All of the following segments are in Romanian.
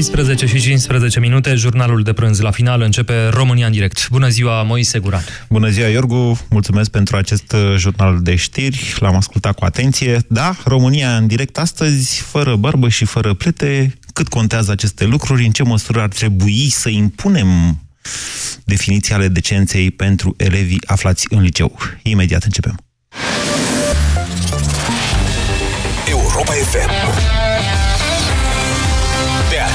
16 și 15 minute, jurnalul de prânz la final începe România în direct. Bună ziua, Moise Guran. Bună ziua, Iorgu. Mulțumesc pentru acest uh, jurnal de știri. L-am ascultat cu atenție. Da, România în direct astăzi, fără barbă și fără plete. Cât contează aceste lucruri? În ce măsură ar trebui să impunem definiția ale decenței pentru elevii aflați în liceu? Imediat începem. Europa FM Pe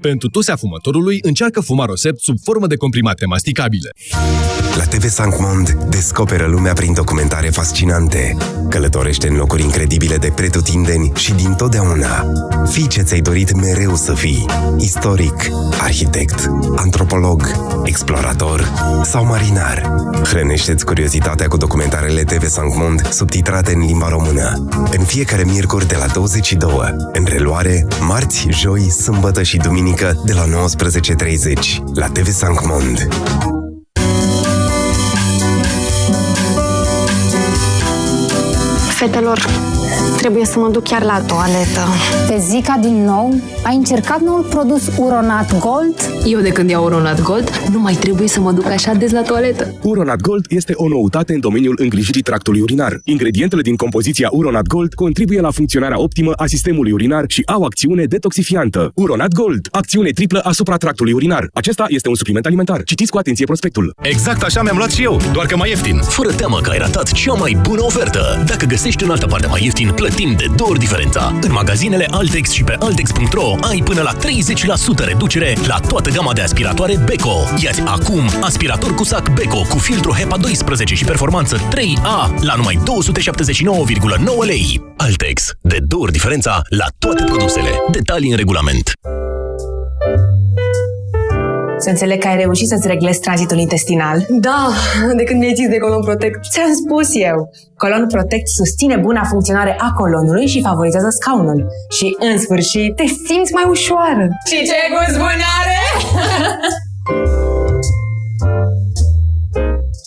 Pentru tusea fumătorului, încearcă Fumarosept sub formă de comprimate masticabile. La TV Sancmond descoperă lumea prin documentare fascinante. Călătorește în locuri incredibile de pretutindeni și din totdeauna. Fii ce ți-ai dorit mereu să fii. Istoric, arhitect, antropolog, explorator sau marinar. Hrănește-ți curiozitatea cu documentarele TV Sancmond subtitrate în limba română. În fiecare miercuri de la 22, în reluare, marți, joi, sâmbătă și duminică de la 19.30 la TV Sancmond. Fetelor, trebuie să mă duc chiar la toaletă. Pe Zica din nou? Ai încercat noul produs Uronat Gold? Eu de când iau Uronat Gold, nu mai trebuie să mă duc așa des la toaletă. Uronat Gold este o noutate în domeniul îngrijirii tractului urinar. Ingredientele din compoziția Uronat Gold contribuie la funcționarea optimă a sistemului urinar și au acțiune detoxifiantă. Uronat Gold, acțiune triplă asupra tractului urinar. Acesta este un supliment alimentar. Citiți cu atenție prospectul. Exact așa mi-am luat și eu, doar că mai ieftin. Fără teamă că ai ratat cea mai bună ofertă. Dacă găsești în altă parte mai ieftin, plătim de două ori diferența. În magazinele Altex și pe Altex.ro ai până la 30% reducere la toată gama de aspiratoare Beko. Iați acum aspirator cu sac Beko cu filtru HEPA 12 și performanță 3A la numai 279,9 lei. Altex. De două ori diferența la toate produsele. Detalii în regulament. Să înțeleg că ai reușit să-ți reglezi tranzitul intestinal. Da, de când mi-ai zis de Colon Protect. Ți-am spus eu. Colon Protect susține buna funcționare a colonului și favorizează scaunul. Și, în sfârșit, te simți mai ușoară. Și ce gust bun are!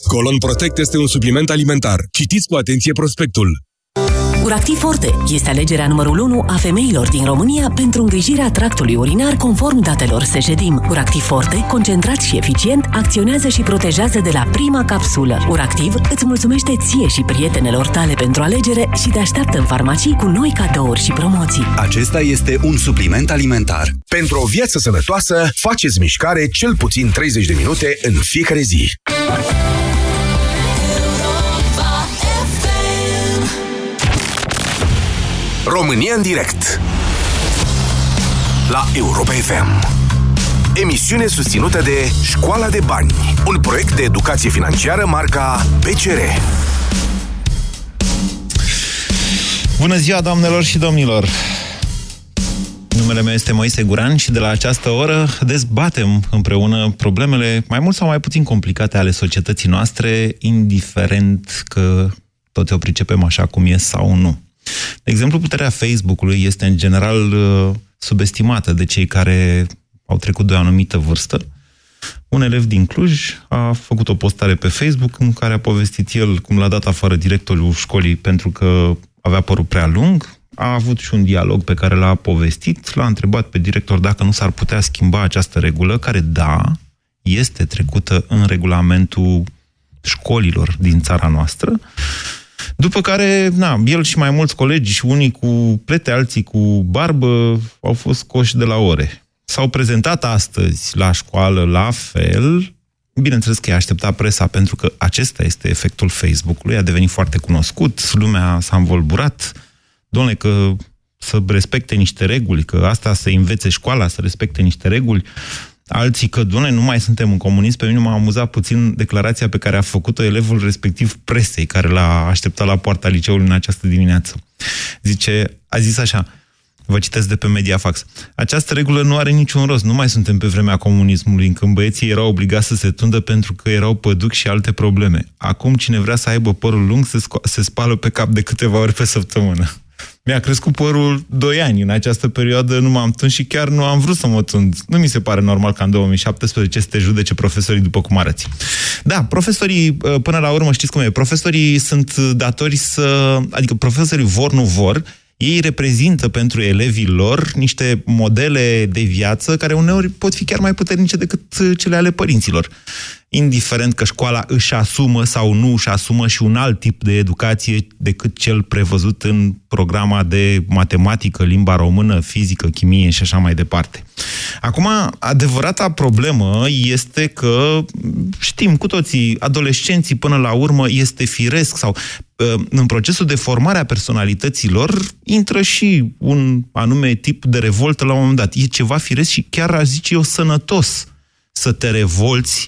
Colon Protect este un supliment alimentar. Citiți cu atenție prospectul. Uractiv Forte este alegerea numărul 1 a femeilor din România pentru îngrijirea tractului urinar conform datelor Sejedim. Uractiv Forte, concentrat și eficient, acționează și protejează de la prima capsulă. Uractiv îți mulțumește ție și prietenelor tale pentru alegere și te așteaptă în farmacii cu noi cadouri și promoții. Acesta este un supliment alimentar. Pentru o viață sănătoasă, faceți mișcare cel puțin 30 de minute în fiecare zi. România în direct La Europa FM Emisiune susținută de Școala de Bani Un proiect de educație financiară marca PCR Bună ziua, doamnelor și domnilor! Numele meu este Moise Guran și de la această oră dezbatem împreună problemele mai mult sau mai puțin complicate ale societății noastre, indiferent că toți o pricepem așa cum e sau nu. De exemplu, puterea Facebook-ului este în general uh, subestimată de cei care au trecut de o anumită vârstă. un elev din Cluj a făcut o postare pe Facebook în care a povestit el cum l-a dat afară directorul școlii pentru că avea părul prea lung, a avut și un dialog pe care l-a povestit, l-a întrebat pe director dacă nu s-ar putea schimba această regulă, care, da, este trecută în regulamentul școlilor din țara noastră, după care, na, el și mai mulți colegi, și unii cu plete, alții cu barbă, au fost coși de la ore. S-au prezentat astăzi la școală la fel, Bineînțeles că i-a așteptat presa pentru că acesta este efectul Facebook-ului, a devenit foarte cunoscut, lumea s-a învolburat, domnule, că să respecte niște reguli, că asta să învețe școala, să respecte niște reguli, alții că, doamne, nu mai suntem în comunism. Pe mine m-a amuzat puțin declarația pe care a făcut-o elevul respectiv presei, care l-a așteptat la poarta liceului în această dimineață. Zice, a zis așa, vă citesc de pe Mediafax. Această regulă nu are niciun rost. Nu mai suntem pe vremea comunismului, când băieții erau obligați să se tundă pentru că erau păduc și alte probleme. Acum, cine vrea să aibă părul lung, se, se spală pe cap de câteva ori pe săptămână. Mi-a crescut părul 2 ani. În această perioadă nu m-am tuns și chiar nu am vrut să mă tund. Nu mi se pare normal ca în 2017 să te judece profesorii după cum arăți. Da, profesorii, uh, până la urmă, știți cum e, profesorii sunt datori să... Adică profesorii vor, nu vor, ei reprezintă pentru elevii lor niște modele de viață care uneori pot fi chiar mai puternice decât cele ale părinților indiferent că școala își asumă sau nu își asumă și un alt tip de educație decât cel prevăzut în programa de matematică, limba română, fizică, chimie și așa mai departe. Acum, adevărata problemă este că știm cu toții, adolescenții până la urmă este firesc sau ă, în procesul de formare a personalităților intră și un anume tip de revoltă la un moment dat. E ceva firesc și chiar aș zice eu sănătos să te revolți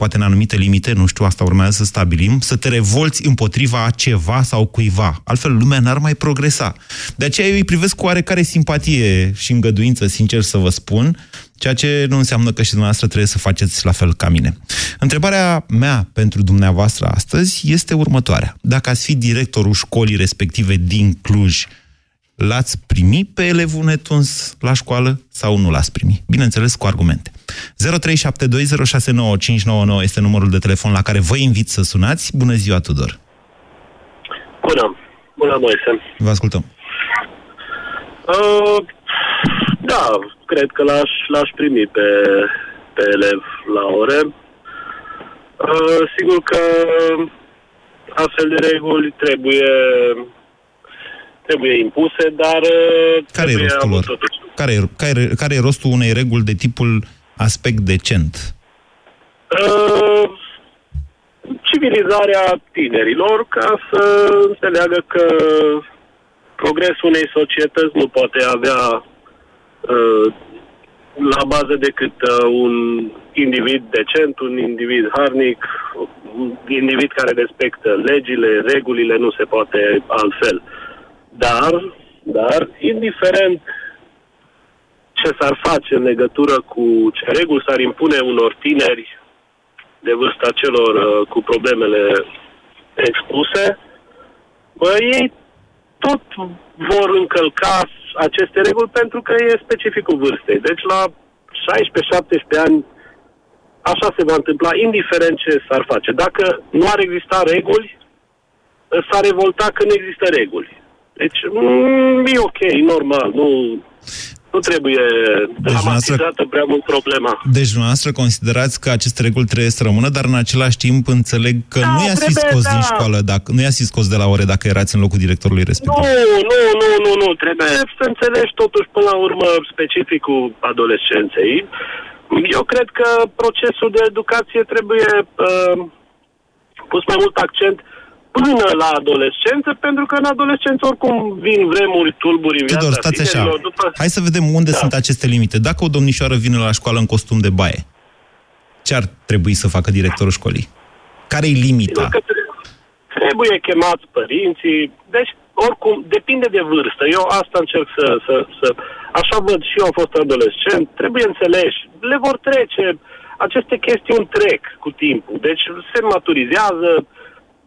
poate în anumite limite, nu știu, asta urmează să stabilim, să te revolți împotriva ceva sau cuiva. Altfel, lumea n-ar mai progresa. De aceea eu îi privesc cu oarecare simpatie și îngăduință, sincer să vă spun, ceea ce nu înseamnă că și dumneavoastră trebuie să faceți la fel ca mine. Întrebarea mea pentru dumneavoastră astăzi este următoarea. Dacă ați fi directorul școlii respective din Cluj, l-ați primi pe elevul netuns la școală sau nu l-ați primi? Bineînțeles, cu argumente. 0372069599 este numărul de telefon la care vă invit să sunați. Bună ziua, Tudor! Bună! Bună, Moise! Vă ascultăm! Uh, da, cred că l-aș, l-aș primi pe, pe elev la ore. Uh, sigur că astfel de reguli trebuie trebuie impuse, dar... Care e rostul lor? Care e, care, care e rostul unei reguli de tipul aspect decent? Uh, civilizarea tinerilor ca să înțeleagă că progresul unei societăți nu poate avea uh, la bază decât uh, un individ decent, un individ harnic, un individ care respectă legile, regulile, nu se poate altfel. Dar, dar, indiferent ce s-ar face în legătură cu ce reguli s-ar impune unor tineri de vârsta celor uh, cu problemele expuse, bă, ei tot vor încălca aceste reguli pentru că e specificul vârstei. Deci la 16-17 ani așa se va întâmpla, indiferent ce s-ar face. Dacă nu ar exista reguli, s-ar revolta că nu există reguli. Deci mm, e ok, normal, nu, nu trebuie deci dramatizată prea mult problema. Deci dumneavoastră considerați că aceste reguli trebuie să rămână, dar în același timp înțeleg că da, nu i-ați fi scos da. din școală, dacă, nu i-ați fi scos de la ore dacă erați în locul directorului respectiv. Nu, nu, nu, nu, nu. Trebuie să înțelegi totuși până la urmă specificul adolescenței. Eu cred că procesul de educație trebuie uh, pus mai mult accent până la adolescență, pentru că în adolescență oricum vin vremuri tulburi în viața Tudor, stați așa. După... Hai să vedem unde da. sunt aceste limite. Dacă o domnișoară vine la școală în costum de baie, ce ar trebui să facă directorul școlii? Care e limita? Trebuie chemați părinții, deci oricum depinde de vârstă. Eu asta încerc să, să, să... Așa văd și eu am fost adolescent, trebuie înțeles. Le vor trece, aceste chestiuni trec cu timpul, deci se maturizează,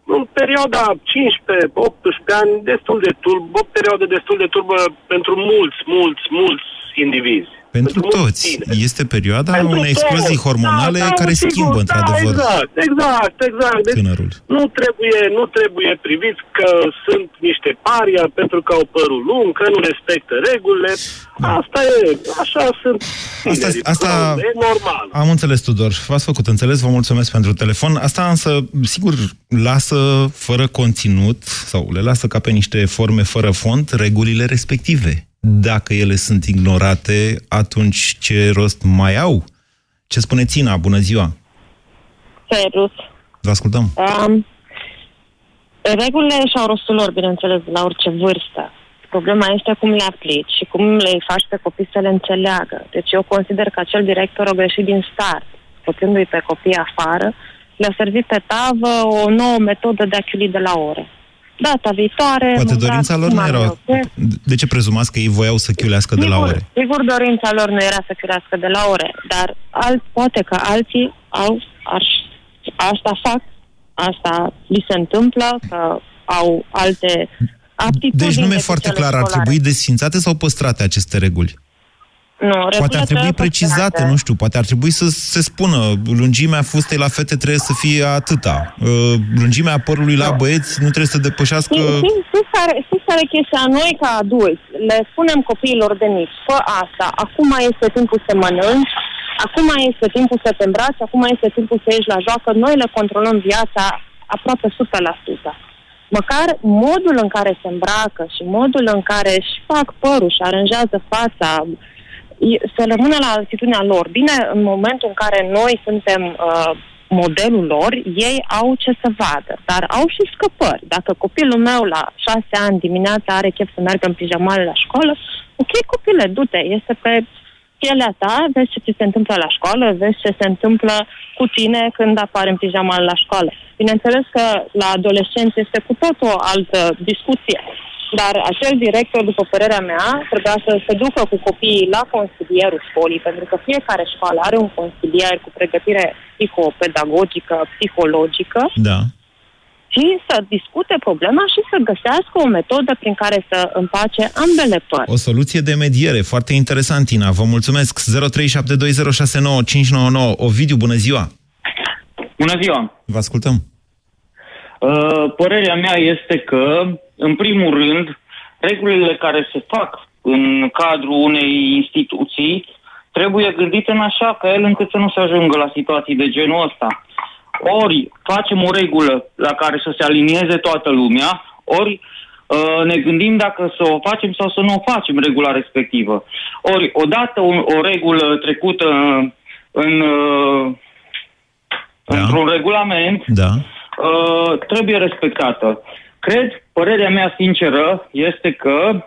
în perioada 15-18 ani, destul de turb, o perioadă destul de turbă pentru mulți, mulți, mulți indivizi. Pentru toți. tine. Este perioada Pentru unei explozii toți. hormonale Da, da, care sigur, schimbă, da, într-adevăr, Exact, exact, exact. Deci tânărul. nu trebuie, nu trebuie priviți că sunt niște paria pentru că au părul lung, că nu respectă regulile. Asta e, așa sunt Asta, tinerii. asta E normal. am înțeles, Tudor. V-ați făcut înțeles, vă mulțumesc pentru telefon. Asta însă, sigur, lasă fără conținut sau le lasă ca pe niște forme fără fond regulile respective. Dacă ele sunt ignorate, atunci ce rost mai au? Ce spune Țina? Bună ziua! Serus. Vă ascultăm. Um, regulile și-au rostul lor, bineînțeles, de la orice vârstă. Problema este cum le aplici și cum le faci pe copii să le înțeleagă. Deci eu consider că acel director a greșit din start, scoțându-i pe copii afară, le-a servit pe tavă o nouă metodă de a chiuli de la ore. Data viitoare... Poate mâncați dorința lor cum nu am era... eu chef. De ce prezumați că ei voiau să chiulească de la Sigur, ore? Sigur, dorința lor nu era să chiulească de la ore, dar alt, poate că alții au, ar, asta fac, asta li se întâmplă, că au alte aptitudini. Deci nu mi-e decât foarte cele clar, ar școlare. trebui desfințate sau păstrate aceste reguli? Nu, Poate ar regulile trebui trebuie precizate, păstrate. nu știu, poate ar trebui să se spună lungimea fustei la fete trebuie să fie atâta, uh, lungimea părului la băieți nu trebuie să depășească... Știi, știi, știți care, știți care e chestia? Noi, ca adulți, le spunem copiilor de mici, fă asta, acum este timpul să mănânci, acum este timpul să te îmbraci, acum este timpul să ieși la joacă, noi le controlăm viața aproape 100%. Măcar modul în care se îmbracă și modul în care își fac părul și aranjează fața, e- să rămână la altitudinea lor. Bine, în momentul în care noi suntem uh, modelul lor, ei au ce să vadă, dar au și scăpări. Dacă copilul meu la șase ani dimineața are chef să meargă în pijamale la școală, ok, copile, du-te, este pe pielea ta, vezi ce ți se întâmplă la școală, vezi ce se întâmplă cu tine când apare în pijamale la școală. Bineînțeles că la adolescenți este cu tot o altă discuție, dar acel director, după părerea mea, trebuia să se ducă cu copiii la consilierul școlii, pentru că fiecare școală are un consilier cu pregătire psihopedagogică, psihologică, Da. și să discute problema și să găsească o metodă prin care să împace ambele părți. O soluție de mediere, foarte interesant, Ina. Vă mulțumesc. 0372069599. Ovidiu, bună ziua! Bună ziua! Vă ascultăm. Uh, Părerea mea este că, în primul rând, regulile care se fac în cadrul unei instituții trebuie gândite în așa fel încât să nu se ajungă la situații de genul ăsta. Ori facem o regulă la care să se alinieze toată lumea, ori uh, ne gândim dacă să o facem sau să nu o facem regula respectivă. Ori, odată o, o regulă trecută în, uh, într-un regulament, Da. uh, trebuie respectată. Cred, părerea mea sinceră este că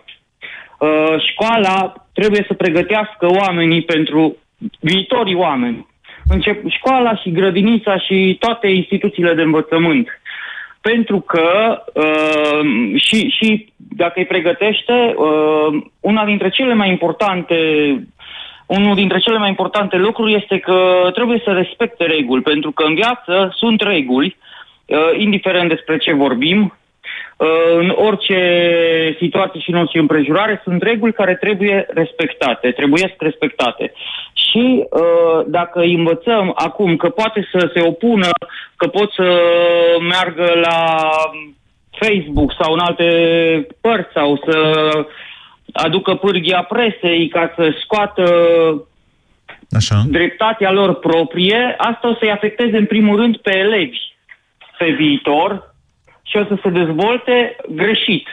uh, școala trebuie să pregătească oamenii pentru viitorii oameni. Încep școala și grădinița și toate instituțiile de învățământ. Pentru că uh, și, și dacă îi pregătește, uh, una dintre cele mai importante unul dintre cele mai importante lucruri este că trebuie să respecte reguli, pentru că în viață sunt reguli, uh, indiferent despre ce vorbim, uh, în orice situație și în orice împrejurare, sunt reguli care trebuie respectate, trebuie respectate. Și uh, dacă îi învățăm acum că poate să se opună, că pot să meargă la Facebook sau în alte părți sau să aducă pârghia presei ca să scoată Așa. dreptatea lor proprie, asta o să-i afecteze în primul rând pe elevi pe viitor și o să se dezvolte greșit.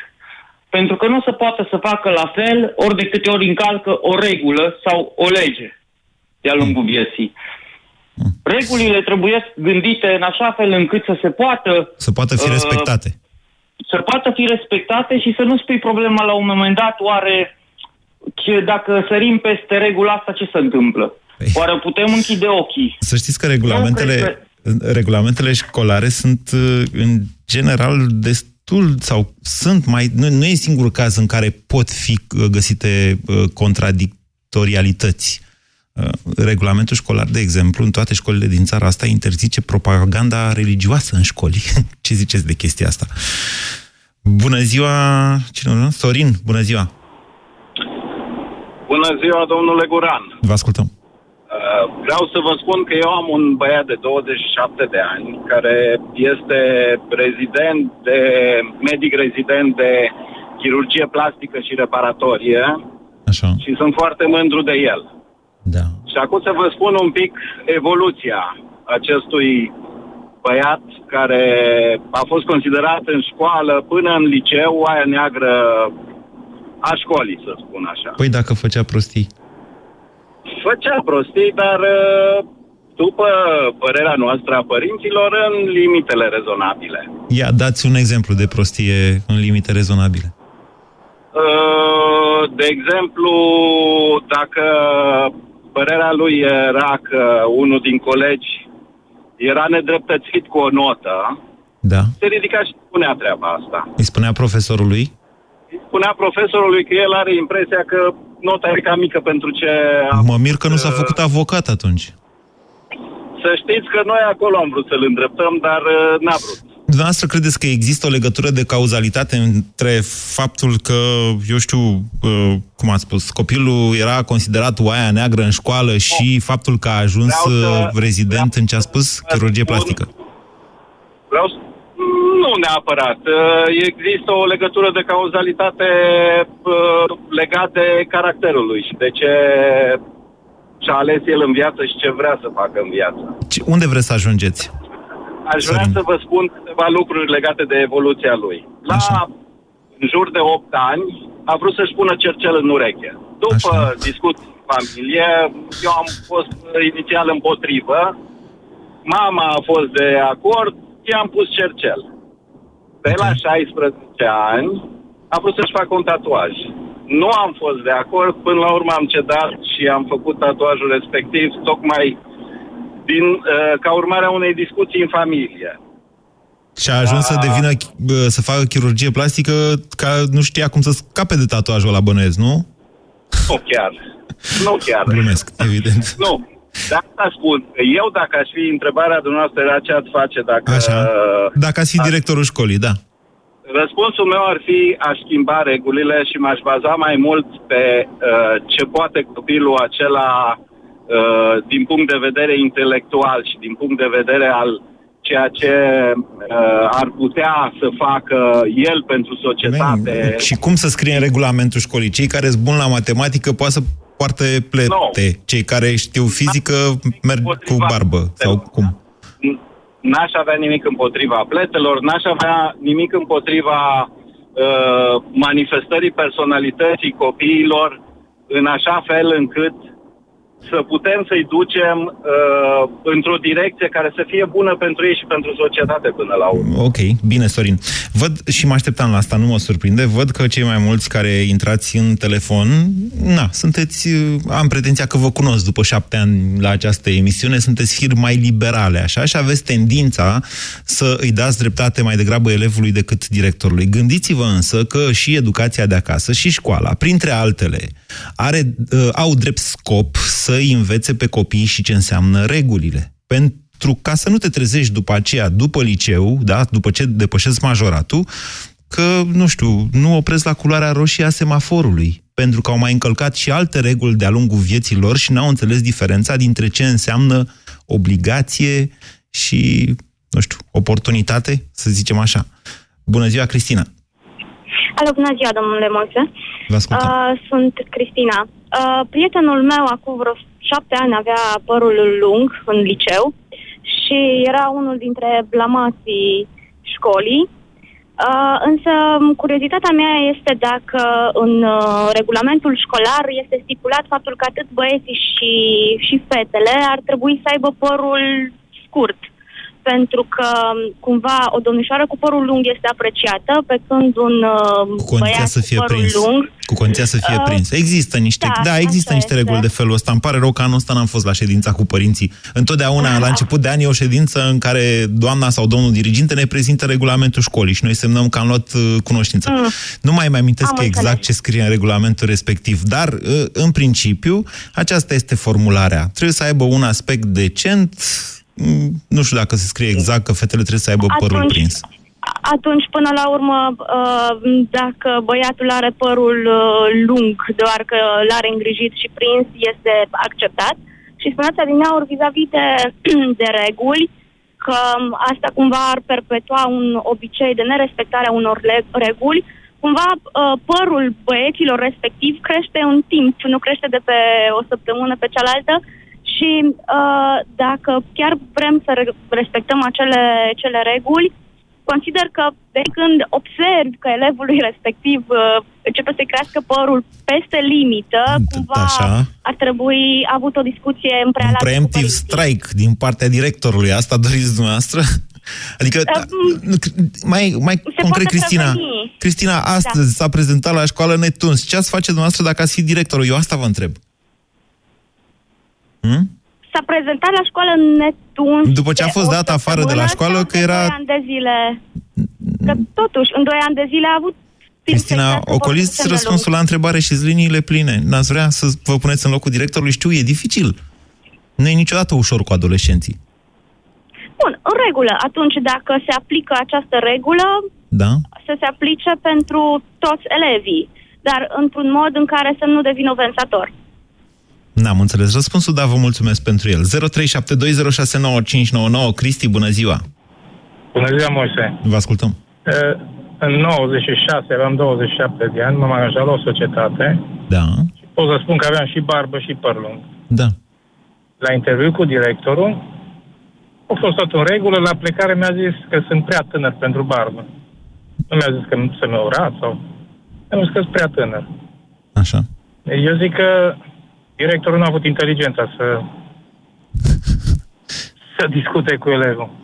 Pentru că nu se poate să facă la fel ori de câte ori încalcă o regulă sau o lege de-a lungul vieții. Regulile trebuie gândite în așa fel încât să se poată... Să poată fi uh, respectate. să poată fi respectate și să nu spui problema la un moment dat, oare ce, dacă sărim peste regula asta, ce se întâmplă? Oare putem închide ochii? Să știți că Nu regulamentele, regulamentele școlare sunt, uh, în general, destul sau sunt mai... Nu, nu e singurul caz în care pot fi uh, găsite uh, contradictorialități. Uh, Regulamentul școlar, de exemplu, în toate școlile din țara asta interzice propaganda religioasă în școli. Ce ziceți de chestia asta? Bună ziua! Cine nu? Sorin, bună ziua! Bună ziua, domnule Guran. Vă ascultăm. Uh, Vreau să vă spun că eu am un băiat de 27 de ani care este rezident de, medic rezident de chirurgie plastică și reparatorie Așa. și sunt foarte mândru de el. Da. Și acum să vă spun un pic evoluția acestui băiat care a fost considerat în școală până în liceu, aia neagră a școlii, să spun așa. Păi dacă făcea prostii. Făcea prostii, dar uh, după părerea noastră a părinților, în limitele rezonabile. Ia, dați un exemplu de prostie în limite rezonabile. Uh, De exemplu, dacă părerea lui era că unul din colegi era nedreptățit cu o notă, Da. se ridica și spunea treaba asta. Îi spunea profesorului? Spunea profesorului că el are impresia că nota e cam mică pentru ce... a Mă mir că nu s-a uh, făcut avocat atunci. Să știți că noi acolo am vrut să-l îndreptăm, dar uh, n-a vrut. Dumneavoastră credeți că există o legătură de cauzalitate între faptul că, eu știu, uh, cum ați spus, copilul era considerat oaia neagră în școală și faptul că a ajuns Vreau să- uh, rezident în ce a spus, chirurgie plastică? Vreau să... Nu neapărat. Uh, Există o legătură de cauzalitate uh, legat de caracterul lui și de ce și-a ales el în viață și ce vrea să facă în viață. Ce- Unde vreți să ajungeți? Aș vrea să vă spun câteva lucruri legate de evoluția lui. La în jur de 8 ani a vrut să-și pună cercel în ureche. După discuții în familie, eu am fost inițial împotrivă, mama a fost de acord, i-am pus cercel. Pe la 16 ani a vrut să-și facă un tatuaj. Nu am fost de acord, până la urmă am cedat și am făcut tatuajul respectiv, tocmai din, uh, ca urmare a unei discuții în familie. Și a ajuns să devină, uh, să facă chirurgie plastică ca nu știa cum să scape de tatuajul la bănuiesc, nu? Nu chiar. Nu chiar. Glumesc, evident. Nu. De asta spun că eu, dacă aș fi întrebarea dumneavoastră, era ce ați face dacă... Așa. Dacă ați fi directorul școlii, da. Răspunsul meu ar fi aș schimba regulile și m-aș baza mai mult pe uh, ce poate copilul acela uh, din punct de vedere intelectual și din punct de vedere al ceea ce uh, ar putea să facă el pentru societate. Și cum să scrie în regulamentul școlii? Cei care sunt buni la matematică poate să poarte plete. Cei care știu fizică merg cu barbă. Sau cum? N-aș avea nimic împotriva pletelor, n-aș avea nimic împotriva uh, manifestării personalității copiilor în așa fel încât să putem să-i ducem uh, într-o direcție care să fie bună pentru ei și pentru societate până la urmă. Ok, bine, Sorin. Văd și mă așteptam la asta, nu mă surprinde. Văd că cei mai mulți care intrați în telefon, na, sunteți, uh, am pretenția că vă cunosc după șapte ani la această emisiune, sunteți fir mai liberale, așa, și aveți tendința să îi dați dreptate mai degrabă elevului decât directorului. Gândiți-vă însă că și educația de acasă și școala, printre altele, are, uh, au drept scop să îi învețe pe copii și ce înseamnă regulile. Pentru ca să nu te trezești după aceea, după liceu, da, după ce depășesc majoratul, că, nu știu, nu opresc la culoarea roșie a semaforului, pentru că au mai încălcat și alte reguli de-a lungul vieții lor și n-au înțeles diferența dintre ce înseamnă obligație și, nu știu, oportunitate, să zicem așa. Bună ziua, Cristina! Alo, bună ziua, domnule Moise. Vă ascultăm. Uh, sunt Cristina. Uh, prietenul meu acum vreo șapte ani avea părul lung în liceu și era unul dintre blamații școlii. Uh, însă curiozitatea mea este dacă în uh, regulamentul școlar este stipulat faptul că atât băieții și, și fetele ar trebui să aibă părul scurt pentru că cumva o domnișoară cu părul lung este apreciată, pe când un uh, Cu condiția băiat să fie cu părul prins. lung Cu condiția să fie Uh, prins. Există niște, da, da, există așa niște este. reguli de felul ăsta. Îmi pare rău că anul ăsta n-am fost la ședința cu părinții. Întotdeauna, la început de an, e o ședință în care doamna sau domnul diriginte ne prezintă regulamentul școlii și noi semnăm că am luat uh, cunoștință. Mm. Nu mai mai amintesc Am exact înțeles. ce scrie în regulamentul respectiv, dar, uh, în principiu, aceasta este formularea. Trebuie să aibă un aspect decent, mm, nu știu dacă se scrie exact că fetele trebuie să aibă părul Atunci- prins. atunci până la urmă uh, dacă băiatul are părul uh, lung doar că l-are îngrijit și prins este acceptat. Și spuneați adineauri vis-a-vis de, de reguli că asta cumva ar perpetua un obicei de nerespectare a unor le- reguli, cumva uh, părul băieților respectiv crește în timp, nu crește de pe o săptămână pe cealaltă și uh, dacă chiar vrem să re- respectăm acele, acele reguli, consider că de când observ că elevului respectiv uh, începe să crească părul peste limită, cumva Așa. ar trebui avut o discuție în Un prealabil. cu preemptive părinții. strike din partea directorului. Asta doriți dumneavoastră? Adică, nu, mai, mai concret, poate Cristina, preveni. Cristina, astăzi s-a prezentat la școală netuns. Ce ați face dumneavoastră dacă ați fi directorul? Eu asta vă întreb. Hmm? S-a prezentat la școală netuns. După ce a fost dat afară de la școală, că era... Doi ani de zile. Că totuși, în doi ani de zile a avut Cristina, ocoliți răspunsul la întrebare și liniile pline. N-ați vrea să vă puneți în locul directorului? Știu, e dificil. Nu e niciodată ușor cu adolescenții. Bun, în regulă. Atunci, dacă se aplică această regulă, Da? să se aplice pentru toți elevii, dar într-un mod în care să nu devină ofensator. N-am înțeles răspunsul, dar vă mulțumesc pentru el. 0372069599. Cristi, bună ziua! Bună ziua, Moise. Vă ascultăm. Uh, În 96, eram 27 de ani, m-am angajat la o societate. Da. Și pot să spun că aveam și barbă și păr lung. Da. La interviu cu directorul, a fost tot în regulă, la plecare mi-a zis că sunt prea tânăr pentru barbă. Nu mi-a zis că să mă urat sau... Mi-a zis că sunt prea tânăr. Așa. Eu zic că directorul nu a avut inteligența să să discute cu elevul.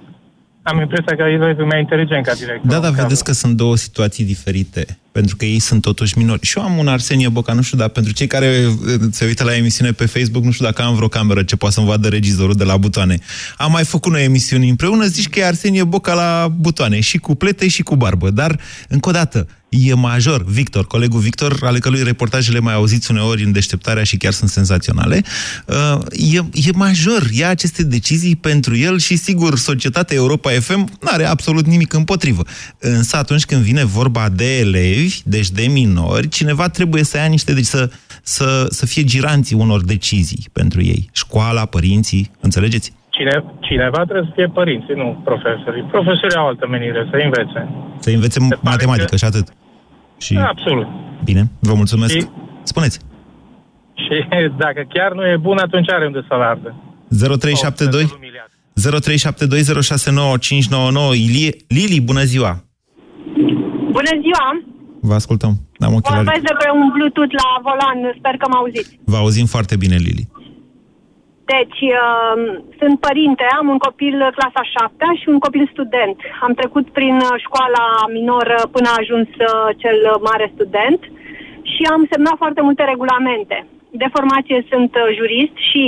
Am impresia că elevul e mai inteligent ca director. Da, dar vedeți că sunt două situații diferite, pentru că ei sunt totuși minori. Și eu am un Arsenie Boca, nu știu, dar pentru cei care uh, se uită la emisiune pe Facebook, nu știu dacă am vreo cameră ce poate să-mi vadă regizorul de la butoane. Am mai făcut noi emisiuni împreună, zici că e Arsenie Boca la butoane, și cu plete și cu barbă. Dar, încă o dată, e major. Victor, colegul Victor, ale cărui reportajele mai auziți uneori în deșteptarea și chiar sunt senzaționale, uh, e, e major. Ia aceste decizii pentru el și, sigur, societatea Europa FM nu are absolut nimic împotrivă. Însă atunci când vine vorba de elevi, deci de minori, cineva trebuie să ia niște, deci să, să, să fie giranții unor decizii pentru ei. Școala, părinții, înțelegeți? Cine, cineva trebuie să fie părinții, nu profesorii. Profesorii au altă menire, să învețe. Să învețe matematică și atât. Și... Absolut. Bine, vă mulțumesc. Și- Spuneți. Și dacă chiar nu e bun, atunci are unde să-l ardă. 0372 0372069599 Ilie, Lili, bună ziua! Bună ziua! Vă ascultăm. Am ochelari. Vorbesc de pe un Bluetooth la volan, sper că mă auziți. Vă auzim foarte bine, Lili. Deci, uh, sunt părinte, am un copil uh, clasa 7 și un copil student. Am trecut prin uh, școala minoră până a ajuns uh, cel mare student și am semnat foarte multe regulamente. De formație sunt uh, jurist și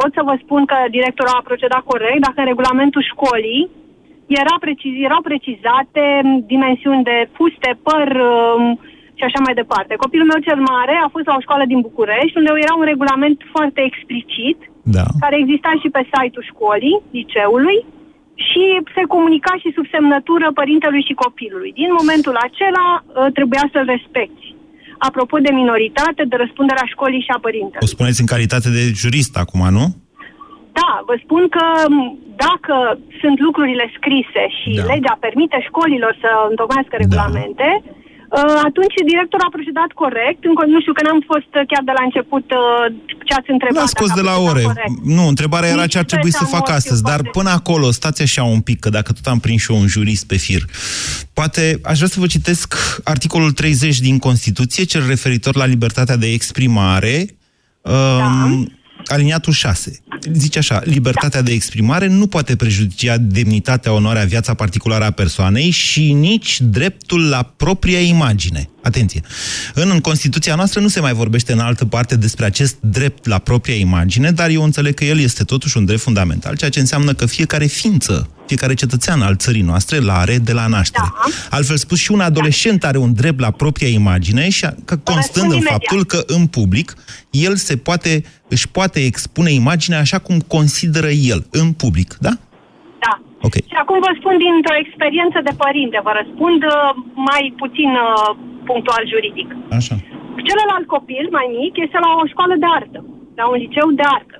pot să vă spun că directorul a procedat corect dacă în regulamentul școlii era preciz, erau precizate m, dimensiuni de fuste, păr um, și așa mai departe. Copilul meu cel mare a fost la o școală din București, unde era un regulament foarte explicit, da. care exista și pe site-ul școlii, liceului, și se comunica și sub semnătură părintelui și copilului. Din momentul acela uh, trebuia să-l respecti. Apropo de minoritate, de răspunderea școlii și a părintelui. O spuneți în calitate de jurist acum, nu? Da, vă spun că m, dacă sunt lucrurile scrise și da. legea permite școlilor să întocmească regulamente, uh, atunci directorul a procedat corect. Încă, nu știu că n-am fost uh, chiar de la început uh, ce ați întrebat. L-a scos dacă de a la procedat ore. corect. Nu, întrebarea era Nici ce ar trebui să presa fac morții astăzi. Dar până acolo, stați așa un pic, că dacă tot am prins și eu un jurist pe fir. Poate aș vrea să vă citesc articolul 30 din Constituție, cel referitor la libertatea de exprimare. Um, Aliniatul 6. Zice așa, libertatea de exprimare nu poate prejudicia demnitatea, onoarea, viața particulară a persoanei și nici dreptul la propria imagine. Atenție! În, în Constituția noastră nu se mai vorbește în altă parte despre acest drept la propria imagine, dar eu înțeleg că el este totuși un drept fundamental, ceea ce înseamnă că fiecare ființă, fiecare cetățean al țării noastre l are de la naștere. Altfel spus, și un adolescent are un drept la propria imagine și a- că constând în imediat. faptul că în public el se poate, își poate expune imaginea așa cum consideră el, în public, da? Da, Ok. Și acum vă spun dintr-o experiență de părinte, vă răspund uh, mai puțin uh, punctual juridic. Așa. Celălalt copil, mai mic, este la o școală de artă, la un liceu de artă.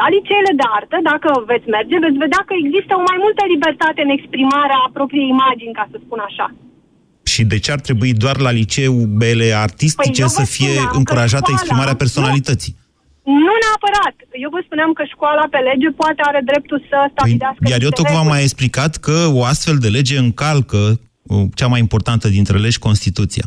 La liceele de artă, dacă veți merge, veți vedea că există o mai multă libertate în exprimarea propriei imagini, ca să spun așa. Și de ce ar trebui doar la liceubele artistice Păi eu vă să fie spuneam că încurajată școala- exprimarea personalității? Nu neapărat. Eu vă spuneam că școala pe lege poate are dreptul să stabilească Păi, Iar eu niște tocmai reguli. am mai explicat că o astfel de lege încalcă uh, cea mai importantă dintre legi, Constituția.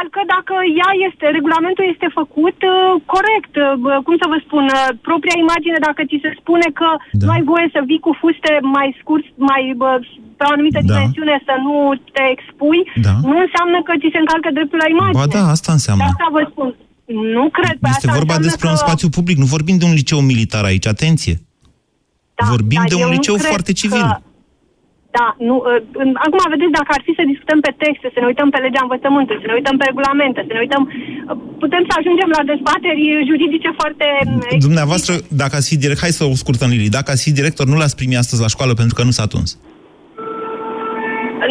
Nu încalcă dacă ea este, regulamentul este făcut uh, corect. Uh, bă, cum să vă spun, uh, propria imagine, dacă ți se spune că da. nu ai voie să vii cu fuste mai scurt, mai bă, pe o anumită Da. dimensiune să nu te expui, Da. nu înseamnă că ți se încalcă dreptul la imagine. Ba da, asta înseamnă. De asta vă spun. Nu cred. Pe Este asta vorba înseamnă despre că... un spațiu public, nu vorbim de un liceu militar aici, atenție. Da, vorbim dar de eu un nu liceu cred foarte civil. Că... Da, nu, uh, în- acum vedeți, dacă ar fi să discutăm pe texte, să ne uităm pe legea învățământului, să ne uităm pe regulamente, să ne uităm... uh, Putem să ajungem la dezbateri juridice foarte... uh, Dumneavoastră, dacă ați fi direct, hai să o scurtăm, Lili, dacă ați fi director, nu l-ați primi astăzi la școală pentru că nu s-a tuns.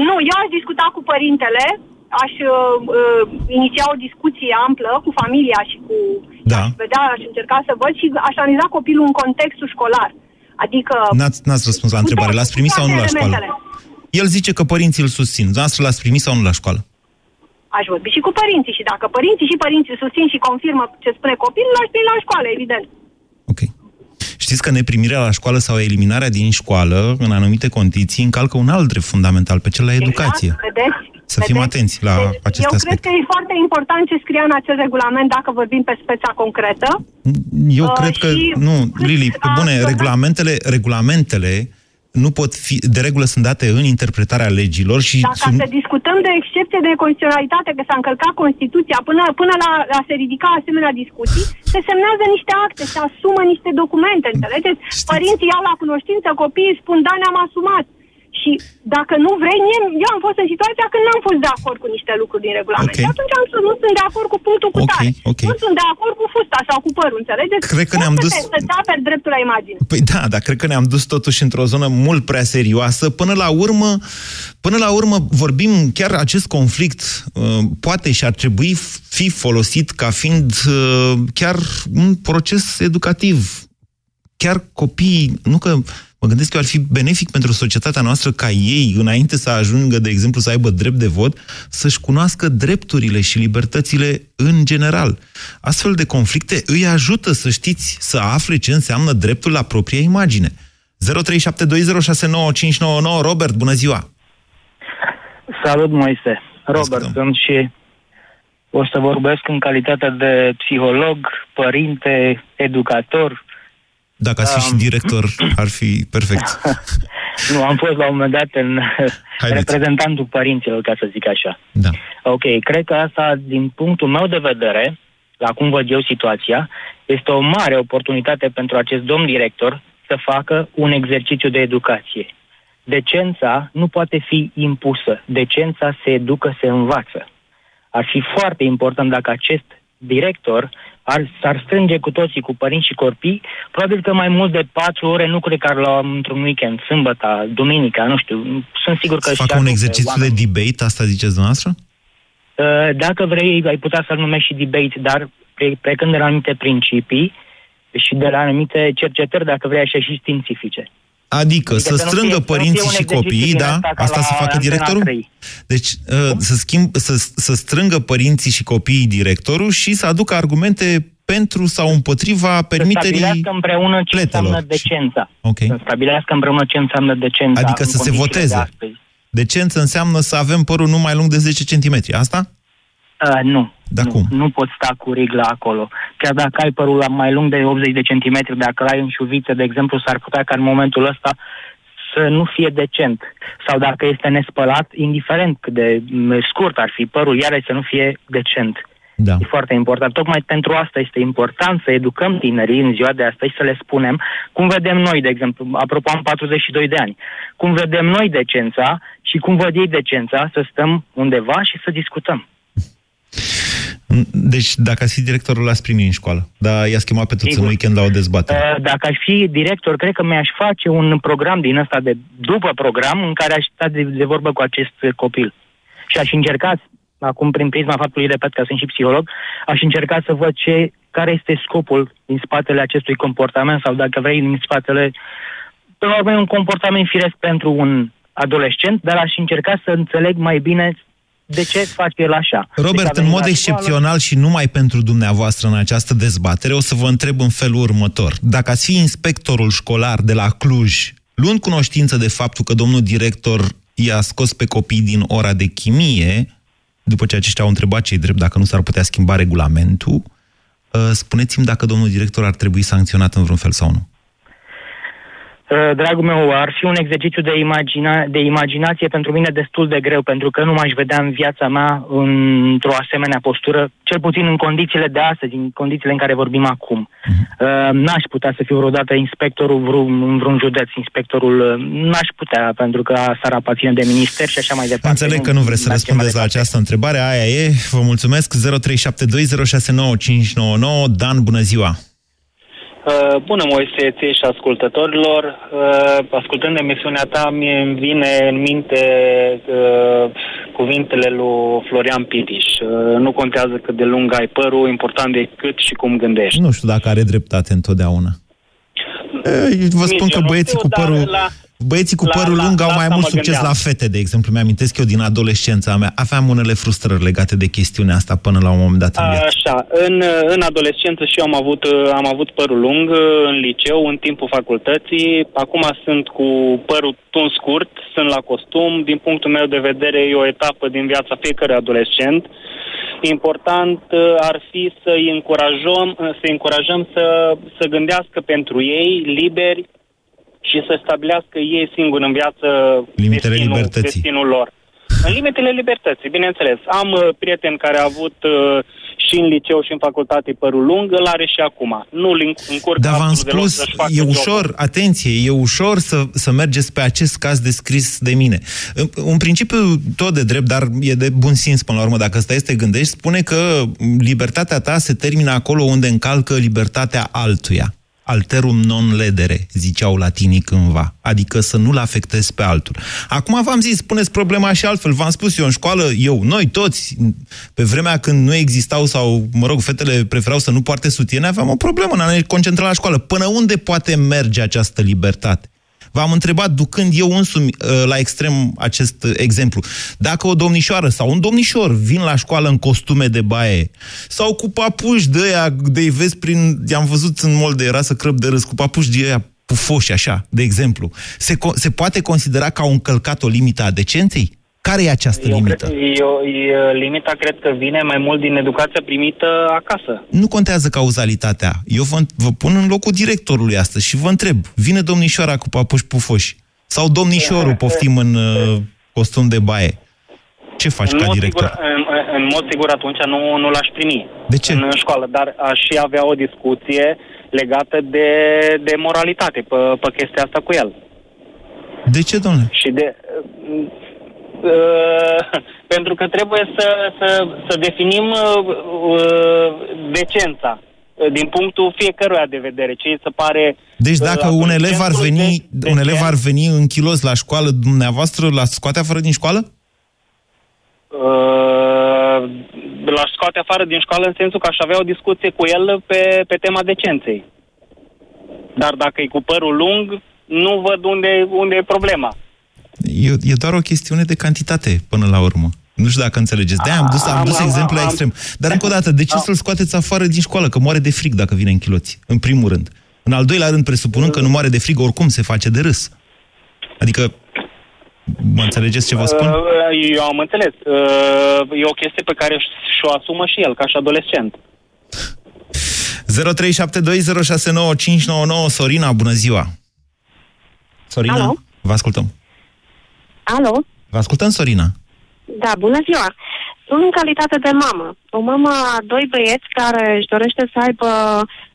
Nu, eu aș discuta cu părintele, aș uh, uh, iniția o discuție amplă cu familia și cu... Da. Aș vedea, aș încerca să văd și aș analiza copilul în contextul școlar. Adică... N-ați, n-ați răspuns la întrebare. L-ați primit sau nu la școală? El zice că părinții îl susțin. Dumneavoastră l-ați primit sau nu la școală? Aș vorbi și cu părinții și dacă părinții și părinții susțin și confirmă ce spune copilul, aș primi la școală, evident. Știți că neprimirea la școală sau eliminarea din școală, în anumite condiții, încalcă un alt drept fundamental, pe cel la educație. Exact, vedeți? Să fim Vedeți? atenți la Deci, aceste Eu cred aspecte. că e foarte important ce scria în acel regulament dacă vorbim pe speța concretă. Eu Uh, cred că, și nu, Lili, pe a bune, acordat- regulamentele, regulamentele nu pot fi, de regulă sunt date în interpretarea legilor și Dacă sunt, să discutăm de excepție de constituționalitate, că s-a încălcat Constituția, până, până la, la se ridica asemenea discuții, se semnează niște acte, se asumă niște documente, înțelegeți? Părinții iau la cunoștință, copiii spun, da, ne-am asumat. Și dacă nu vrei, mie, eu am fost în situația când n-am fost de acord cu niște lucruri din regulament. Ok. Și atunci am spus, nu sunt de acord cu punctul cu Ok, tare. ok. Nu sunt de acord cu fusta sau cu părul, înțelegeți? Cred că Poți ne-am să dus- Te, să-ți aperi dreptul la imagine. Păi da, dar cred că ne-am dus totuși într-o zonă mult prea serioasă. Până la urmă, până la urmă vorbim, chiar acest conflict uh, poate și ar trebui fi folosit ca fiind uh, chiar un proces educativ. Chiar copiii, nu că mă gândesc că ar fi benefic pentru societatea noastră ca ei, înainte să ajungă, de exemplu, să aibă drept de vot, să-și cunoască drepturile și libertățile în general. Astfel de conflicte îi ajută, să știți, să afle ce înseamnă dreptul la propria imagine. 0372069599 Robert, bună ziua! Salut, Moise. Robert sunt și o să vorbesc în calitate de psiholog, părinte, educator. Dacă ați fi și Um, director, ar fi perfect. Nu, am fost la un moment dat în Haideți. reprezentantul părinților, ca să zic așa. Da. Ok, cred că asta, din punctul meu de vedere, la cum văd eu situația, este o mare oportunitate pentru acest domn director să facă un exercițiu de educație. Decența nu poate fi impusă. Decența se educă, se învață. Ar fi foarte important dacă acest director ar, s-ar strânge cu toții, cu părinți și copii, probabil că mai mult de patru ore nu cred că ar lua într-un weekend, sâmbătă, duminica, nu știu. Sunt sigur că Să și facă un anume exercițiu oameni. de debate, asta ziceți dumneavoastră? Uh, Dacă vrei, ai putea să-l numești și debate, dar pre- plecând de la anumite principii și de la anumite cercetări, dacă vrei, așa și științifice. Adică, să să nu strângă fie- să nu fie părinții un și exercițiu copiii, din da? ăsta ca Asta la să facă Antena directorul? 3. Deci, uh, să, schimb, să, să strângă părinții și copiii directorul și să aducă argumente pentru sau împotriva Să permiterii stabilească împreună ce pletelor. înseamnă decența. Ok. Să stabilească împreună ce înseamnă decența. Adică în să se condițiile de voteze. astăzi. Decență înseamnă să avem părul nu mai lung de 10 cm. Asta? Uh, nu. Da nu, cum? nu poți sta cu rigla acolo. Chiar dacă ai părul la mai lung de 80 de centimetri, dacă l-ai în șuvițe, de exemplu, s-ar putea ca în momentul ăsta să nu fie decent. Sau dacă este nespălat, indiferent cât de m, scurt ar fi părul, iarăși să nu fie decent. Da. E foarte important. Tocmai pentru asta este important să educăm tinerii în ziua de astăzi, să le spunem cum vedem noi, de exemplu, apropo am 42 de ani, cum vedem noi decența și cum văd ei decența, să stăm undeva și să discutăm. Deci, dacă ați fi directorul, l-ați primi în școală. Dar i-ați chemat pe toți Sigur. în weekend la o dezbatere. Uh, Dacă aș fi director, cred că mi-aș face un program din ăsta de după program în care aș sta de, de vorbă cu acest uh, copil. Și aș încerca, acum prin prisma faptului, repet că sunt și psiholog, aș încerca să văd ce, care este scopul din spatele acestui comportament sau dacă vrei din spatele... Până la urmă e un comportament firesc pentru un adolescent, dar aș încerca să înțeleg mai bine de ce face el așa. Deci a Robert, în venit mod la excepțional și numai pentru dumneavoastră în această dezbatere, o să vă întreb în felul următor. Dacă ați fi inspectorul școlar de la Cluj, luând cunoștință de faptul că domnul director i-a scos pe copii din ora de chimie, după ce aceștia au întrebat cei drept dacă nu s-ar putea schimba regulamentul, uh, spuneți-mi dacă domnul director ar trebui sancționat în vreun fel sau nu. Uh, Dragul meu, ar fi un exercițiu de, imagina- de imaginație pentru mine destul de greu, pentru că nu m-aș vedea în viața mea într-o asemenea postură, cel puțin în condițiile de astăzi, în condițiile în care vorbim acum. Uh, N-aș putea să fiu vreodată inspectorul vreun, în vreun județ, inspectorul uh, n-aș putea, pentru că asta aparține de minister și așa mai departe. Înțeleg că nu vreți să răspundeți la această întrebare, aia e. Vă mulțumesc. 0372069599. Dan, bună ziua! Uh, Bună, Moise, ție și ascultătorilor. Uh, Ascultând emisiunea ta, mi îmi vine în minte uh, cuvintele lui Florian Pitiș. Uh, Nu contează cât de lung ai părul, important e cât și cum gândești. Nu știu dacă are dreptate întotdeauna. E, Vă spun Nici că eu nu băieții știu, cu dar părul... la- Băieții cu la- părul la- lung au la mai asta mult mă succes gândeam. la fete, de exemplu. Mi-amintesc eu din adolescența mea. Aveam unele frustrări legate de chestiunea asta până la un moment dat în viață. Așa, în, în adolescență și eu am avut, am avut părul lung uh, în liceu, în timpul facultății. Acum sunt cu părul tuns scurt, sunt la costum. Din punctul meu de vedere e o etapă din viața fiecărui adolescent. Important uh, ar fi să-i încurajăm, uh, să încurajăm să, să gândească pentru ei, liberi, și să stabilească ei singuri în viață Limitele destinul, libertății. destinul lor. În limitele libertății, bineînțeles. Am uh, prieten care a avut uh, și în liceu și în facultate părul lung, îl are și acum. Nu îl încurcă Dar v-am absolut deloc spus, să-și facă e jobul. ușor, atenție, e ușor să, să mergeți pe acest caz descris de mine. În- Un principiu tot de drept, dar e de bun simț până la urmă, dacă stai să te gândești, spune că libertatea ta se termină acolo unde încalcă libertatea altuia. Alterum non ledere, ziceau latinii cândva, adică să nu-l afectezi pe altul. Acum v-am zis, spuneți problema și altfel, v-am spus eu în școală, eu, noi toți, pe vremea când nu existau sau, mă rog, fetele preferau să nu poarte sutiene, aveam o problemă în a ne concentra la școală. Până unde poate merge această libertate? V-am întrebat, ducând eu însumi uh, la extrem acest uh, exemplu, dacă o domnișoară sau un domnișor vin la școală în costume de baie sau cu papuși de aia, de vezi prin, i-am văzut în mol de era să crăp de râs, cu papuși de aia pufoși așa, de exemplu, se, co- se poate considera că au încălcat o limită a decenței? Care e această Eu limită? cred, eu, eu, limita cred că vine mai mult din educația primită acasă. Nu contează cauzalitatea. Eu vă, vă pun în locul directorului astăzi și vă întreb, vine domnișoara cu papuși pufoși sau domnișorul, poftim în uh, costum de baie? Ce faci în, ca mod director? sigur, în, în mod sigur atunci nu, nu l-aș primi De ce? în școală, dar aș și avea o discuție legată de, de moralitate pe, pe chestia asta cu el. De ce, domnule? Și de... Uh, pentru că trebuie să, să, să definim uh, uh, decența uh, din punctul fiecăruia de vedere. Ce îi se pare... Deci uh, dacă un elev ar adolescentului veni, de- un elev decent, ar veni în kilos la școală, dumneavoastră l scoate afară din școală? Uh, l-aș scoate afară din școală în sensul că aș avea o discuție cu el pe, pe tema decenței. Dar dacă e cu părul lung, nu văd unde, unde e problema. E, e doar o chestiune de cantitate până la urmă. Nu știu dacă înțelegeți. De-aia am dus, am Am- dus am- exemplu am- extrem. Dar încă o dată, de ce să-l scoateți afară din școală? Că moare de frig dacă vine în chiloți, în primul rând. În al doilea rând, presupunând că nu moare de frig, oricum se face de râs. Adică, mă înțelegeți ce vă spun? Uh, Eu am înțeles. Uh, E o chestie pe care și-o asumă și el, ca și adolescent. 0372069599 Sorina, bună ziua! Sorina, Alo? vă ascultăm. Alo? Vă ascultăm, Sorina. Da, bună ziua! Sunt în calitate de mamă. O mamă a doi băieți care își dorește să aibă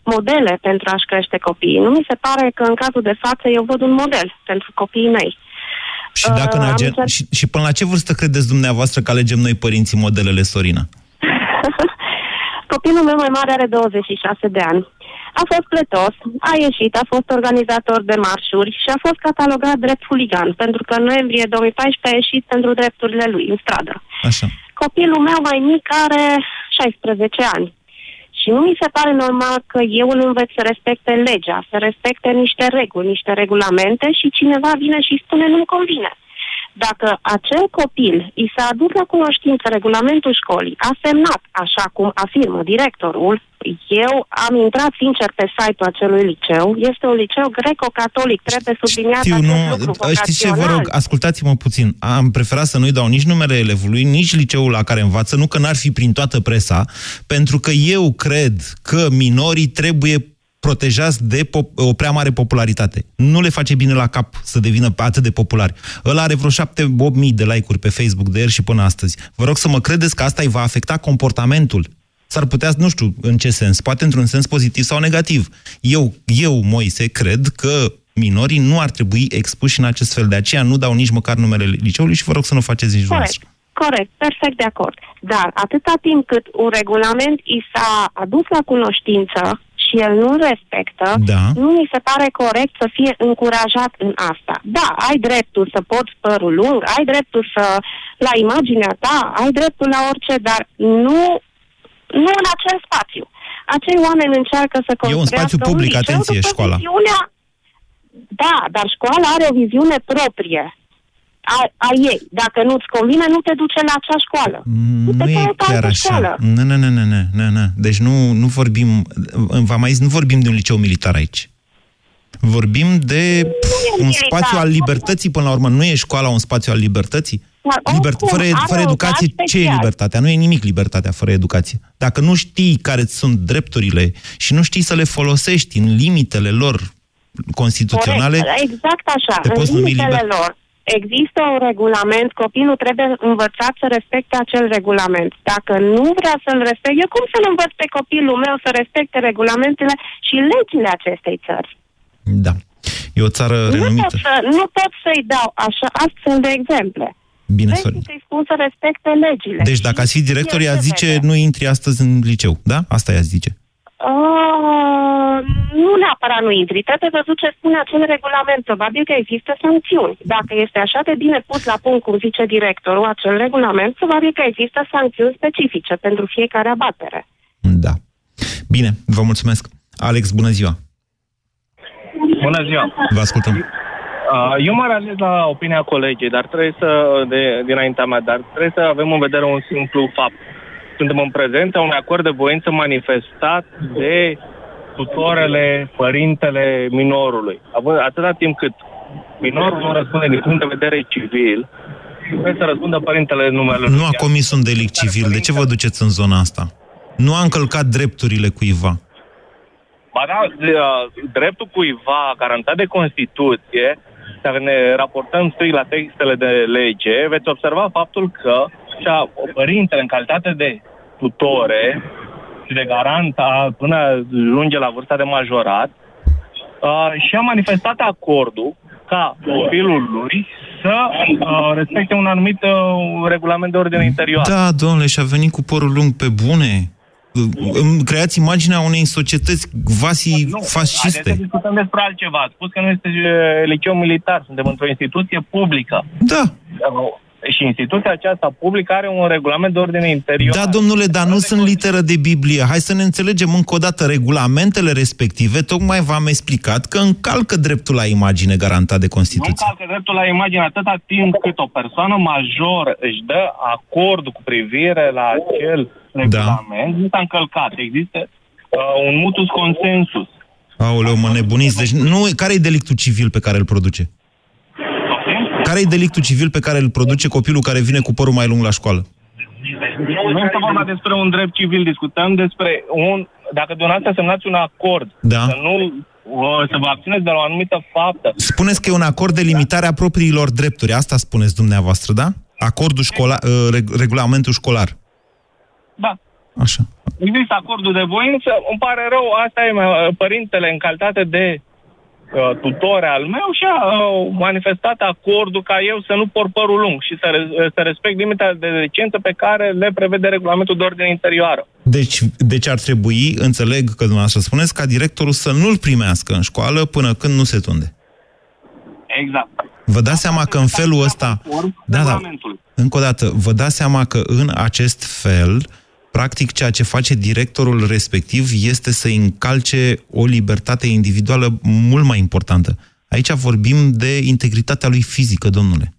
modele pentru a-și crește copiii. Nu mi se pare că în cazul de față eu văd un model pentru copiii mei. Și, dacă Uh, în am agen... încerc- și, și până la ce vârstă credeți dumneavoastră că alegem noi părinții modelele, Sorina? Copilul meu mai mare are 26 de ani. A fost plătos, a ieșit, a fost organizator de marșuri și a fost catalogat drept huligan, pentru că în noiembrie 2014 a ieșit pentru drepturile lui în stradă. Așa. Copilul meu mai mic are 16 ani. Și nu mi se pare normal că eu îl învăț să respecte legea, să respecte niște reguli, niște regulamente și cineva vine și spune nu-mi convine. Dacă acel copil i s-a adus la cunoștință regulamentul școlii, a semnat, așa cum afirmă directorul, eu am intrat sincer pe site-ul acelui liceu. Este un liceu greco-catolic, trebuie subliniat Știu, acest nu, lucru știți ce, vă vocațional. rog, ascultați-mă puțin. Am preferat să nu-i dau nici numele elevului, nici liceul la care învață, nu că n-ar fi prin toată presa, pentru că eu cred că minorii trebuie protejați de pop- o prea mare popularitate. Nu le face bine la cap să devină atât de populari. Ăla are vreo 7-8 mii de like-uri pe Facebook de ieri și până astăzi. Vă rog să mă credeți că asta îi va afecta comportamentul. S-ar putea, nu știu în ce sens, poate într-un sens pozitiv sau negativ. Eu, eu Moise, cred că minorii nu ar trebui expuși în acest fel. De aceea nu dau nici măcar numele liceului și vă rog să nu faceți nici Corect, corect, perfect de acord. Dar atâta timp cât un regulament i s-a adus la cunoștință și el nu respectă, Da. nu mi se pare corect să fie încurajat în asta. Da, ai dreptul să poți părul lung, ai dreptul să, la imaginea ta, ai dreptul la orice, dar nu, nu în acel spațiu. Acei oameni încearcă să E un construiască spațiu public, liceu atenție, după școala. viziunea... Da, dar școala are o viziune proprie a, a ei. Dacă nu-ți convine, nu te duce la acea școală. Nu e chiar așa. Nu, nu, nu, nu, nu, nu, nu. Deci nu, nu vorbim, v-am mai zis, nu vorbim de un liceu militar aici. Vorbim de pf, un militar. spațiu al libertății, până la urmă. Nu e școala un spațiu al libertății? Dar Liber... oricum, Fără, are fără un educație, caz ce e special. libertatea? Nu e nimic libertatea fără educație. Dacă nu știi care sunt drepturile și nu știi să le folosești în limitele lor constituționale, Corect, exact așa, te în poți numi limitele liber. lor. Există un regulament, copilul trebuie învățat să respecte acel regulament. Dacă nu vrea să-l respecte, eu cum să-l învăț pe copilul meu să respecte regulamentele și legile acestei țări? Da. E o țară Nu pot, renumită. să, nu pot să-i dau așa, astfel de exemple. Bine, Trebuie Sorin. să-i spun să respecte legile. Deci dacă ați fi director, El i-ați se zice, vede. nu intri astăzi în liceu, da? Asta i-ați zice. Uh, nu neapărat nu intri. Trebuie văzut ce spune acel regulament. Probabil că există sancțiuni. Dacă este așa de bine pus la punct, cum zice directorul, acel regulament, probabil că există sancțiuni specifice pentru fiecare abatere. Da. Bine, vă mulțumesc. Alex, bună ziua. Bună ziua! Vă ascultăm. Uh, Eu mă ralez la opinia colegii, dar trebuie să, de, dinaintea mea, dar trebuie să avem în vedere un simplu fapt. Suntem în prezența unui acord de voință manifestat de tutorele, părintele minorului. Având, atâta timp cât minorul nu răspunde din punct de vedere civil, trebuie să răspundă părintele numele Nu a comis un delict civil. De ce vă duceți în zona asta? Nu a încălcat drepturile cuiva. Ba da, de, uh, dreptul cuiva garantat de Constituție, dacă ne raportăm strict la textele de lege, veți observa faptul că și-a, părintele, în calitate de tutore și de garant a, până ajunge la vârsta de majorat, uh, și-a manifestat acordul ca copilul lui să uh, respecte un anumit uh, regulament de ordine interioară. Da, domnule, și-a venit cu părul lung pe bune. Îmi creați imaginea unei societăți vasi Nu, Haideți fasciste. să discutăm despre altceva. Ați spus că nu este uh, liceu militar, suntem într-o instituție publică. Da. Și instituția aceasta publică are un regulament de ordine interior. Da, domnule, dar nu sunt literă de Biblie. Hai să ne înțelegem încă o dată. Regulamentele respective, tocmai v-am explicat că încalcă dreptul la imagine garantat de Nu Constituție. încalcă dreptul la imagine atâta timp cât o persoană majoră își dă acord cu privire la acel regulament, nu s-a încălcat. Există uh, un mutus consensus. Aoleu, mă nebuniți. Deci, nu, care e delictul civil pe care îl produce? Care e delictul civil pe care îl produce copilul care vine cu părul mai lung la școală? Nu este vorba despre un drept civil, discutăm despre un... Dacă dumneavoastră semnați un acord, Da. să nu uh, să vă abțineți de la o anumită faptă, Spuneți că e un acord de limitare a propriilor drepturi. Asta spuneți dumneavoastră, da? Acordul școlar, reg- regulamentul școlar. da, Așa. Există acordul de voință, îmi pare rău, asta e mă, părintele în calitate de uh, tutore al meu și a uh, manifestat acordul ca eu să nu por părul lung și să, re- să respect limita de decență pe care le prevede regulamentul de ordine interioară. Deci, deci ar trebui, înțeleg că dumneavoastră spuneți, ca directorul să nu-l primească în școală până când nu se tunde. Exact. Vă dați seama că în felul ăsta... Da, da, încă o dată, vă dați seama că în acest fel, practic ceea ce face directorul respectiv este să încalce o libertate individuală mult mai importantă. Aici vorbim de integritatea lui fizică, domnule.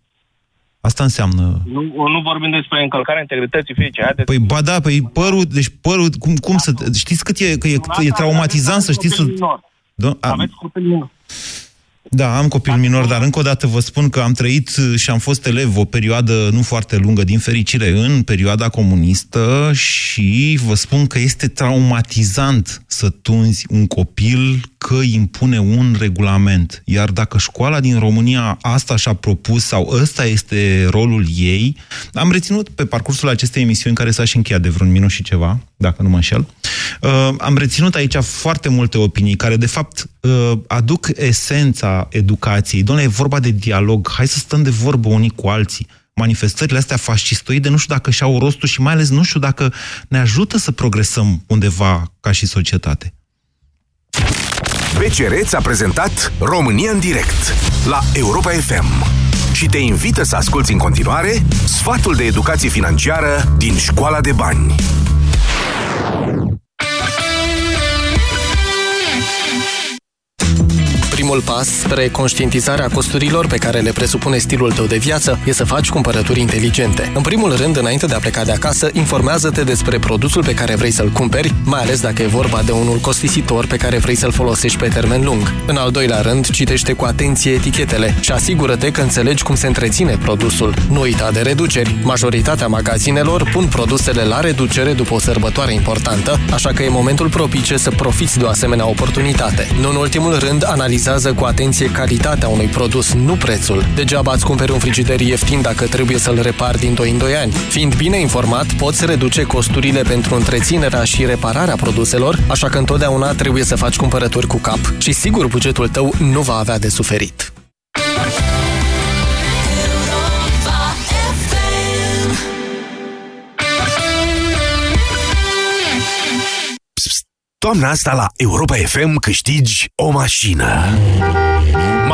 Asta înseamnă... Nu, nu vorbim despre încălcarea integrității fizice. Haideți. Păi ba da, păi părul, deci părul, cum, cum să... Știți cât e, că e, e traumatizant să știți să... Do- a- Aveți copil minor. Da, am copil minor, dar încă o dată vă spun că am trăit și am fost elev o perioadă nu foarte lungă, din fericire, în perioada comunistă și vă spun că este traumatizant să tunzi un copil că impune un regulament. Iar dacă școala din România asta și-a propus sau ăsta este rolul ei, am reținut pe parcursul acestei emisiuni, care s-a și încheiat de vreun minut și ceva, dacă nu mă înșel, uh, am reținut aici foarte multe opinii care, de fapt, uh, aduc esența educației. Doamne, e vorba de dialog. Hai să stăm de vorbă unii cu alții. Manifestările astea fascistoide nu știu dacă și-au rostul și mai ales nu știu dacă ne ajută să progresăm undeva ca și societate. BCR ți-a prezentat România în direct la Europa FM și te invită să asculti în continuare sfatul de educație financiară din Școala de Bani. Primul pas spre conștientizarea costurilor pe care le presupune stilul tău de viață e să faci cumpărături inteligente. În primul rând, înainte de a pleca de acasă, informează-te despre produsul pe care vrei să-l cumperi, mai ales dacă e vorba de unul costisitor pe care vrei să-l folosești pe termen lung. În al doilea rând, citește cu atenție etichetele și asigură-te că înțelegi cum se întreține produsul. Nu uita de reduceri. Majoritatea magazinelor pun produsele la reducere după o sărbătoare importantă, așa că e momentul propice să profiți de o asemenea oportunitate. Nu în ultimul rând, analizează cu atenție calitatea unui produs, nu prețul. Degeaba îți cumperi un frigider ieftin dacă trebuie să-l repari din 2 în 2 ani. Fiind bine informat, poți reduce costurile pentru întreținerea și repararea produselor, așa că întotdeauna trebuie să faci cumpărături cu cap și sigur bugetul tău nu va avea de suferit. Toamna asta la Europa FM câștigi o mașină.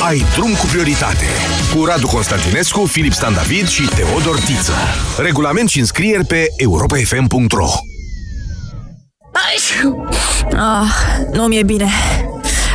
Ai drum cu prioritate. Cu Radu Constantinescu, Filip Stan David și Teodor Tiță. Regulament și înscrieri pe europafm.ro Ah, nu mi-e bine.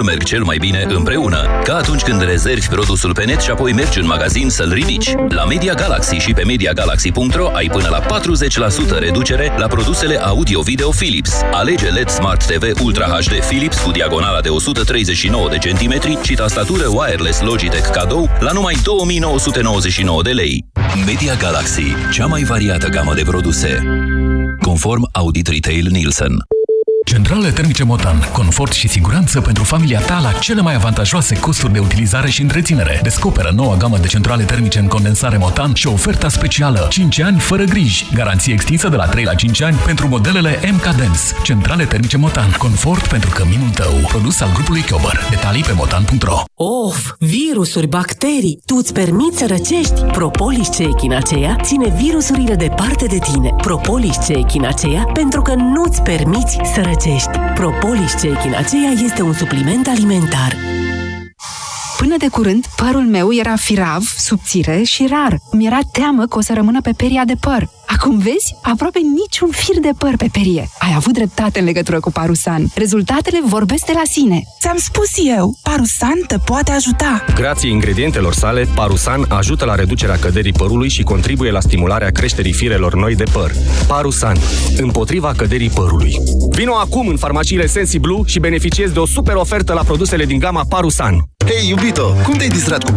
merg cel mai bine împreună. Ca atunci când rezervi produsul pe net și apoi mergi în magazin să-l ridici. La Media Galaxy și pe MediaGalaxy.ro ai până la 40% reducere la produsele audio-video Philips. Alege LED Smart TV Ultra HD Philips cu diagonala de 139 de centimetri și tastatură wireless Logitech cadou la numai 2999 de lei. Media Galaxy, cea mai variată gamă de produse. Conform Audit Retail Nielsen. Centrale termice Motan. Confort și siguranță pentru familia ta la cele mai avantajoase costuri de utilizare și întreținere. Descoperă noua gamă de centrale termice în condensare Motan și oferta specială 5 ani fără griji. Garanție extinsă de la 3 la 5 ani pentru modelele MK Dance. Centrale termice Motan. Confort pentru căminul tău. Produs al grupului Chiober. Detalii pe motan.ro Of, virusuri, bacterii, tu îți permiți să răcești? Propolis C echinacea ține virusurile departe de tine. Propolis C echinacea pentru că nu-ți permiți să răcești grecești. Propolis Cechin aceea este un supliment alimentar. Până de curând, părul meu era firav, subțire și rar. Mi era teamă că o să rămână pe peria de păr. Acum vezi? Aproape niciun fir de păr pe perie. Ai avut dreptate în legătură cu Parusan. Rezultatele vorbesc de la sine. Ți-am spus eu, Parusan te poate ajuta. Grație ingredientelor sale, Parusan ajută la reducerea căderii părului și contribuie la stimularea creșterii firelor noi de păr. Parusan. Împotriva căderii părului. Vino acum în farmaciile Sensi Blue și beneficiezi de o super ofertă la produsele din gama Parusan. Hei, iubito, cum te-ai distrat cu